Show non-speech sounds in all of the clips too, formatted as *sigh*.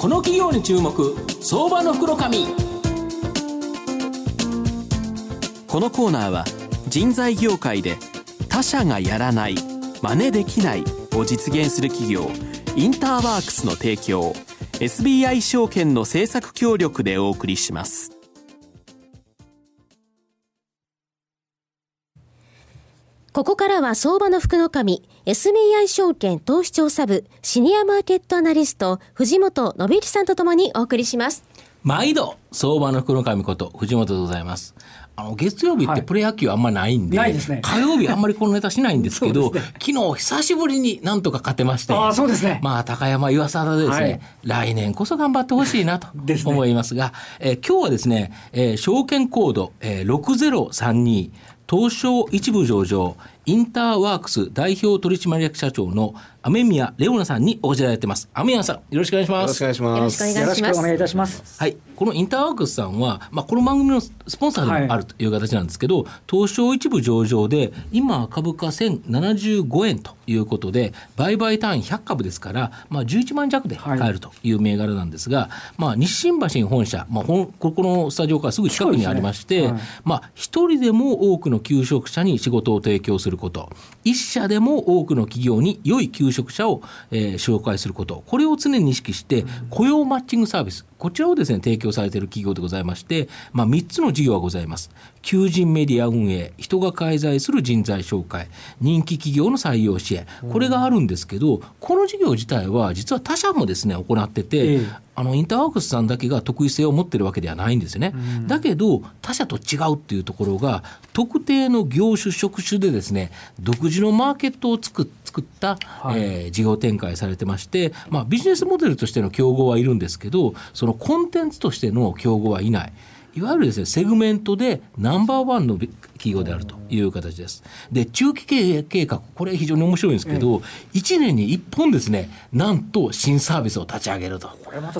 この企業に注目相場の袋紙。このコーナーは人材業界で他社がやらない真似できないを実現する企業インターワークスの提供 SBI 証券の政策協力でお送りします。ここからは相場の福の神、SBI 証券投資調査部シニアマーケットアナリスト藤本信之さんとともにお送りします。毎度相場の福の神こと藤本でございます。あの月曜日ってプロ野球あんまないんで、はいでね、火曜日あんまりこのネタしないんですけど、*laughs* ね、昨日久しぶりになんとか勝てまして、あそうですね。まあ高山岩沢でですね、はい、来年こそ頑張ってほしいなと思いますが、すね、えー、今日はですね、えー、証券コード、えー、6032東証一部上場インターワークス代表取締役社長の雨宮レオナさんにお越しいただいてます。雨宮さん、よろしくお願いします。よろしくお願いします。よろしくお願いいたします。はい。このインターワークスさんは、まあ、この番組のスポンサーでもあるという形なんですけど、はい、東証一部上場で、今株価1075円ということで、売買単位100株ですから、まあ、11万弱で買えるという銘柄なんですが、はい、まあ、日新橋に本社、まあ、ここのスタジオからすぐ近くにありまして、ねはい、まあ、一人でも多くの求職者に仕事を提供すること、一社でも多くの企業に良い求職者を、えー、紹介すること、これを常に意識して、雇用マッチングサービス、こちらをですね、提供されている企業でございまして、まあ、3つの事業がございます。求人メディア運営、人が介在する人材紹介、人気企業の採用支援、これがあるんですけど、この事業自体は実は他社もですね、行ってて、あのインターワークスさんだけが得意性を持ってるわけではないんですよね。だけど他社と違うっていうところが特定の業種職種でですね独自のマーケットを作作った、はい、えー、事業展開されてまして、まあ、ビジネスモデルとしての競合はいるんですけどそのコンテンツとしての競合はいない。いわゆるですね、セグメントでナンバーワンの企業であるという形です。で、中期経営計画、これ非常に面白いんですけど、1年に1本ですね、なんと新サービスを立ち上げると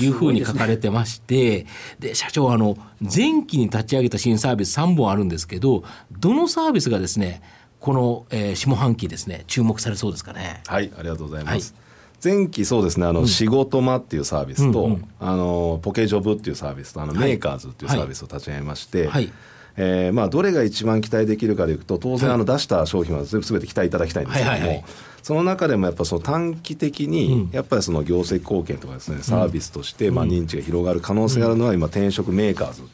いうふうに書かれてまして、で、社長、あの、前期に立ち上げた新サービス3本あるんですけど、どのサービスがですね、この、えー、下半期ですね、注目されそうですかね？はい、ありがとうございます。はい前期そうですねあの、うん、仕事間っていうサービスと、うんうん、あのポケジョブっていうサービスとあの、メーカーズっていうサービスを立ち上げまして、はい、えー、まあ、どれが一番期待できるかでいうと当然あの出した商品は全て期待いただきたいんですけども、はいはいはい。その中でもやっぱその短期的にやっぱりその業績貢献とかですね、サービスとしてまあ認知が広がる可能性があるのは今転職メーカーズっ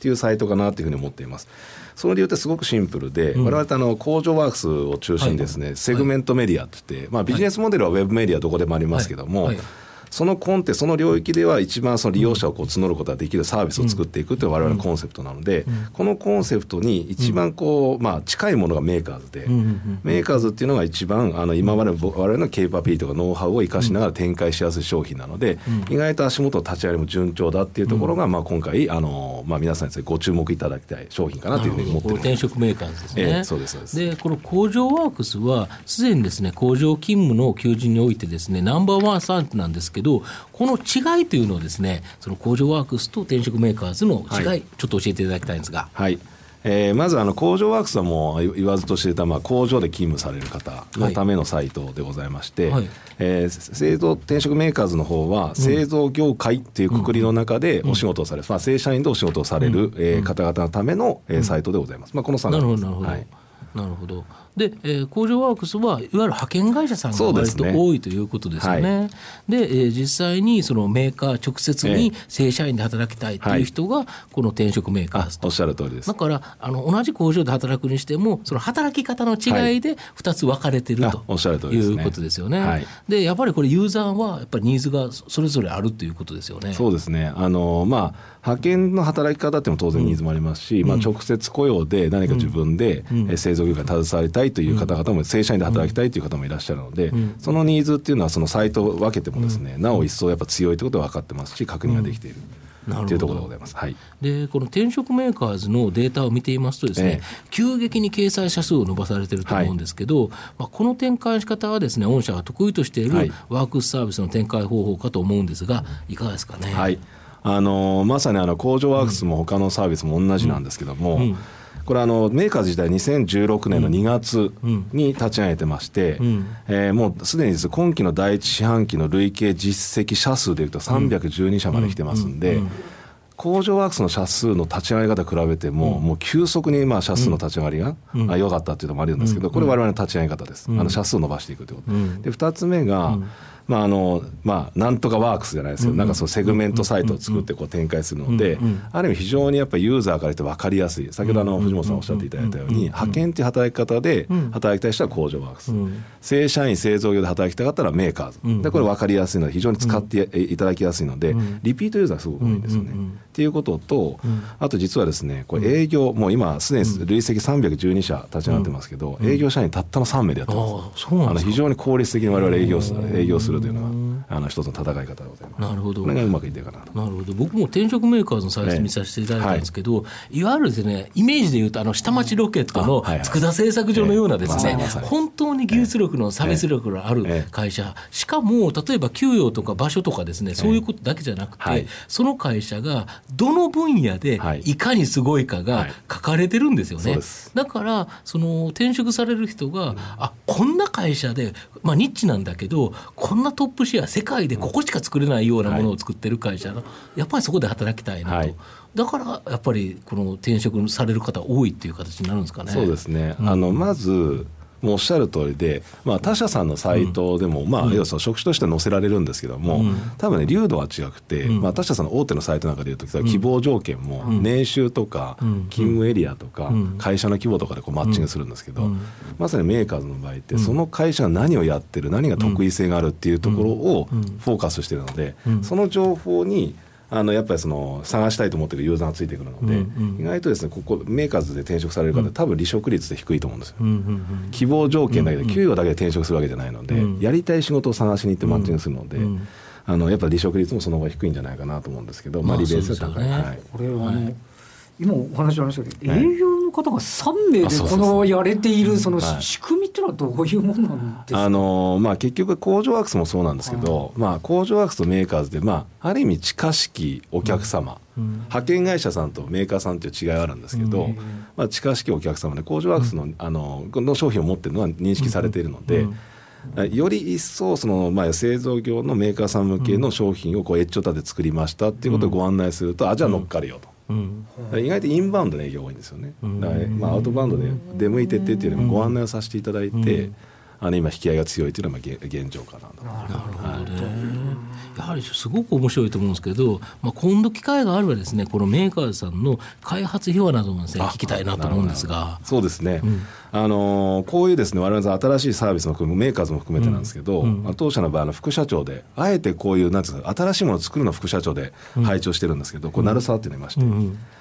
ていうサイトかなというふうに思っています。その理由ってすごくシンプルで、うん、我々あの工場ワークスを中心にですね、はい、セグメントメディアって言って、まあ、ビジネスモデルはウェブメディアどこでもありますけども、はい。はいそのコンテその領域では一番その利用者をこう募ることができるサービスを作っていくという我々のコンセプトなので、このコンセプトに一番こう、まあ、近いものがメーカーズで、メーカーズっていうのが一番あの今まで我々の capability とかノウハウを生かしながら展開しやすい商品なので、意外と足元の立ち上がりも順調だっていうところが、まあ、今回あの、まあ、皆さんにご注目いただきたい商品かなというふうに思ってます転職メーカーズですね、えー、そうですそうです。でこの工場ワークスはすでにですね工場勤務の求人においてですねナンバーワンサービスなんですけどこの違いというのをですねその工場ワークスと転職メーカーズの違い、はい、ちょっと教えていただきたいんですが。はい。えー、まずあの工場ワークスはもう言わずとしてたまあ工場で勤務される方のためのサイトでございまして、はい、えー、製造転職メーカーズの方は製造業界っていうくくりの中でお仕事をされる、まあ、正社員でお仕事をされる、うえー、方々のための、えー、サイトでございます。まあ、この3なです。なるほど、はい。なるほど。で、えー、工場ワークスはいわゆる派遣会社さんが割と多いということですよね。で、ねはい、えー、実際にそのメーカー直接に正社員で働きたいという人が、この転職メーカーおっしゃる通りです。だからあの同じ工場で働くにしてもその働き方の違いで2つ分かれてる、はい、ということですよね。はい、でやっぱりこれユーザーはやっぱりニーズがそれぞれあるということですよね。そうですね。あのまあ派遣の働き方っても当然ニーズもありますし、うん、まあ、直接雇用で何か自分で、うん、製造業界に携わりたいという方々も、正社員で働きたいという方もいらっしゃるので、そのニーズっていうのはそのサイトを分けてもですね、なお一層やっぱ強いということは分かってますし確認ができている。というところでございます、はい、でこの転職メーカーズのデータを見ていますとですね、えー、急激に掲載者数を伸ばされていると思うんですけど、はい、まあ、この展開の仕方はですね御社が得意としているワークスサービスの展開方法かと思うんですがいかがですかね？はい。あのまさにあの工場ワークスも他のサービスも同じなんですけども、うんうんこれあのメーカーズ自体2016年の2月に立ち上げてまして、うん、えー、もうすでに今期の第一四半期の累計実績社数でいうと312社まで来てますんで、工場ワークスの社数の立ち上がり方比べても、うん、もう急速にまあ社数の立ち上がりが、うん、かったっていうのもあるんですけど、これ我々の立ち上げ方です。あの社数を伸ばしていくということ。で、二つ目が、まああのまあ、なんとかワークスじゃないですけど、なんかそのセグメントサイトを作ってこう展開するので、ある意味非常にやっぱりユーザーから言って分かりやすい。先ほどあの藤本さんおっしゃっていただいたように、派遣という働き方で働きたい人は工場ワークス、正社員製造業で働きたかったらメーカーズ、でこれ分かりやすいので非常に使っていただきやすいので、リピートユーザーがすごく多いんですよね。っていうことと、あと実はですねこれ営業、もう今すでに累積312社立ち上がってますけど、営業社員たったの3名でやってます。あの非常に効率的に我々営業営業するというのは。あの一つの戦い方でございます。なるほど。これがうまくいってるかなと。なるほど。僕も転職メーカーズのサイト見させていただいたんですけど、いわゆるですね、イメージでいうとあの下町ロケットの佃製作所のようなですね、本当に技術力のサービス力がある会社、しかも例えば給与とか場所とかですね、そういうことだけじゃなくて、その会社がどの分野でい。かにすごいかが書かれてるんですよね。だからその転職される人が、あこんな会社で、まあ、ニッチなんだけどこんなトップシェア世界でここしか作れないようなものを作ってる会社の、やっぱりそこで働きたいなと。だからやっぱりこの転職される方多いっていう形になるんですかね。そうですね。うん、あのまずもうおっしゃる通りで、まあ、他社さんのサイトでも、まあ、要はその職種として載せられるんですけども、多分ね、粒度は違くて、まあ、他社さんの大手のサイトなんかでいうと、希望条件も、年収とか、勤務エリアとか、会社の規模とかでこうマッチングするんですけど、まさにメーカーズの場合って、その会社が何をやってる、何が特異性があるっていうところをフォーカスしてるので、その情報に、あのやっぱりその探したいと思ってるユーザーがついてくるので、うんうん、意外とですねここメーカーズで転職される方、多分離職率で低いと思うんですよ、うんうんうん、希望条件だけで給与だけで転職するわけじゃないので、うん、やりたい仕事を探しに行ってマッチングするので、うんうん、あのやっぱり離職率もその方が低いんじゃないかなと思うんですけど、まあ、利便性は高い、ねはい、これはね、はい今お話ありましたけど、営業の方が3名でこのやれているその仕組みっていうのはどういうものなんですか、あのまあ、結局工場ワークスもそうなんですけど、まあ、工場ワークスとメーカーズで、まあ、ある意味近しきお客様、うん、派遣会社さんとメーカーさんという違いはあるんですけど、うん、まあ、近しきお客様で工場ワークスの,、あのの商品を持ってるのは認識されているので。より一層その、まあ、製造業のメーカーさん向けの商品をこう越長立て作りましたっていうことをご案内すると、あじゃあ乗っかるよと。うん、意外とインバウンドの営業が多いんですよね、だからまあ、アウトバウンドで出向いてってっていうよりもご案内をさせていただいて、あの今引き合いが強いというのが現状かなと。なるほどね、はい。やはりすごく面白いと思うんですけど、まあ、今度機会があればですねこのメーカーさんの開発秘話などもですね聞きたいなと思うんですが。そうですね、うん、あのこういうですね我々新しいサービスのメーカーズも含めてなんですけど、うんうん、当社の場合の副社長であえてこういうなんていうか新しいものを作るの副社長で配置をしてるんですけど、こう鳴沢っていうのいまして。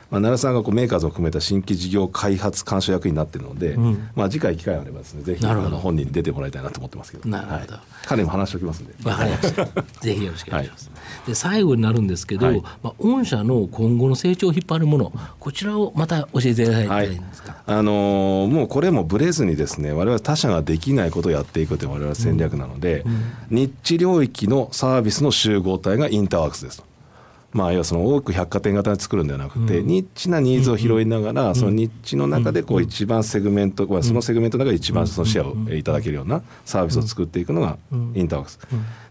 まあ、奈良さん。がこうメーカーズを含めた新規事業開発監修役になっているので、うん、まあ、次回機会があればですねぜひあの本人に出てもらいたいなと思ってますけど。なるほど、はい、彼にも話しておきますんで。わかりました。*laughs* ぜひよろしくお願いします、はい、で最後になるんですけど、はい、まあ、御社の今後の成長を引っ張るものこちらをまた教えていただいてはい、あのー、もうこれもぶれずにですね我々他社ができないことをやっていくという我々戦略なので、うんうん、ニッチ領域のサービスの集合体がインターワークスですと。まあ、要はその多く百貨店型で作るんではなくて、ニッチなニーズを拾いながら、そのニッチの中でこう一番セグメント、そのセグメントの中で一番そのシェアをいただけるようなサービスを作っていくのがインターワークス。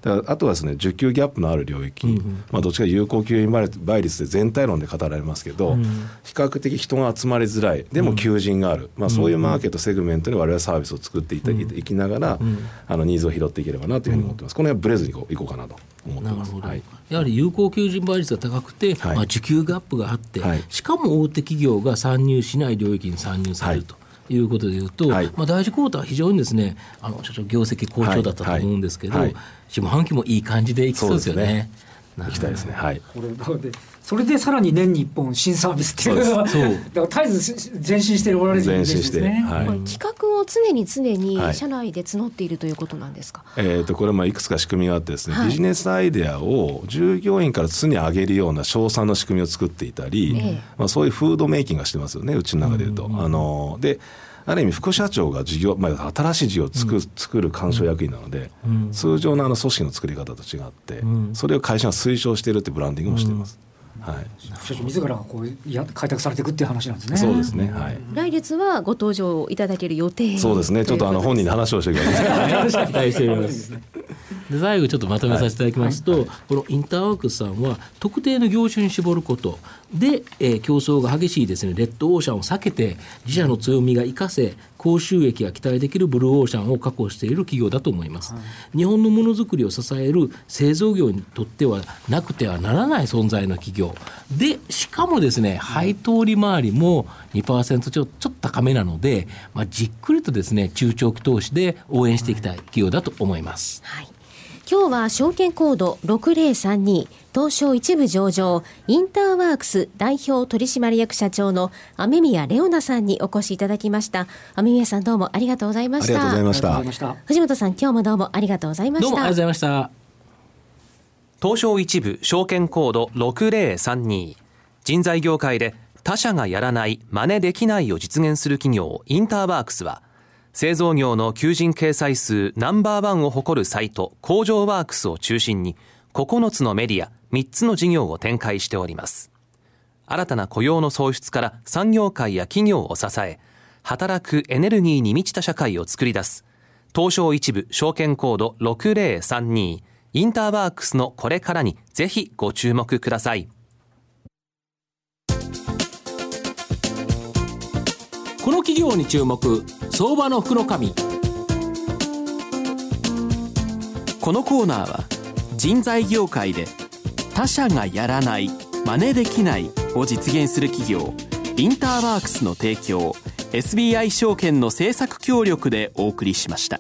だからあとはですね需給ギャップのある領域、まあ、どっちか有効給与倍率で全体論で語られますけど、比較的人が集まりづらい。でも求人がある、まあ、そういうマーケットセグメントに我々はサービスを作っていた、いきながら、あのニーズを拾っていければなというふうに思ってます。この辺はブレずにいこうかなと思ってます。はい、やはり有効求人倍率が高くて、はい、まあ、需給ギャップがあって、はい、しかも大手企業が参入しない領域に参入されると。いうことでいうと、はい、まあ、第一クォーターは非常にですねあの業績好調だったと思うんですけど、下半期もいい感じでいきそうですよね。行きたいですね。はい。これそれでさらに年に一本新サービスっていうのは、そう *laughs* だから絶えず前進しておられるんですね。はい、企画を常に常に社内で募っているということなんですか？はい、えっ、ー、とこれまあいくつか仕組みがあってですね、はい、ビジネスアイデアを従業員から常に上げるような賞賛の仕組みを作っていたり、ええ、まあそういうフードメイキングがしてますよね。うちの中でいうと、うん、あので。ある意味副社長が事業、まあ、新しい事業を作,、る作る干渉役員なので、通常のあの組織の作り方と違って、それを会社が推奨しているってブランディングもしています。はい、社長自らがこうや開拓されていくっていう話なんですね。そうですね。はい。来月はご登場いただける予定。そうですね。ちょっとあの本人に話をしてください。*laughs* 期待しております。で最後ちょっとまとめさせていただきますと、はい。はい、このインターワークスさんは特定の業種に絞ることで、えー、競争が激しいですねレッドオーシャンを避けて自社の強みが生かせ高収益が期待できるブルーオーシャンを確保している企業だと思います、はい、日本のものづくりを支える製造業にとってはなくてはならない存在の企業。でしかもですね配当利回りも2%ちょちょっと高めなので、まあ、じっくりとですね中長期投資で応援していきたい企業だと思います。はい今日は証券コード6032東証一部上場インターワークス代表取締役社長の雨宮レオナさんにお越しいただきました。雨宮さんどうもありがとうございました。ありがとうございました。藤本さん今日もどうもありがとうございました。どうもありがとうございました。東証一部証券コード6032人材業界で他社がやらない真似できないを実現する企業インターワークスは製造業の求人掲載数ナンバーワンを誇るサイト工場ワークスを中心に9つのメディア3つの事業を展開しております。新たな雇用の創出から産業界や企業を支え働くエネルギーに満ちた社会を作り出す。東証一部証券コード6032インターワークスのこれからにぜひご注目ください。この企業に注目相場の福の神このコーナーは人材業界で他社がやらない真似できないを実現する企業インターワークスの提供 SBI 証券の政策協力でお送りしました。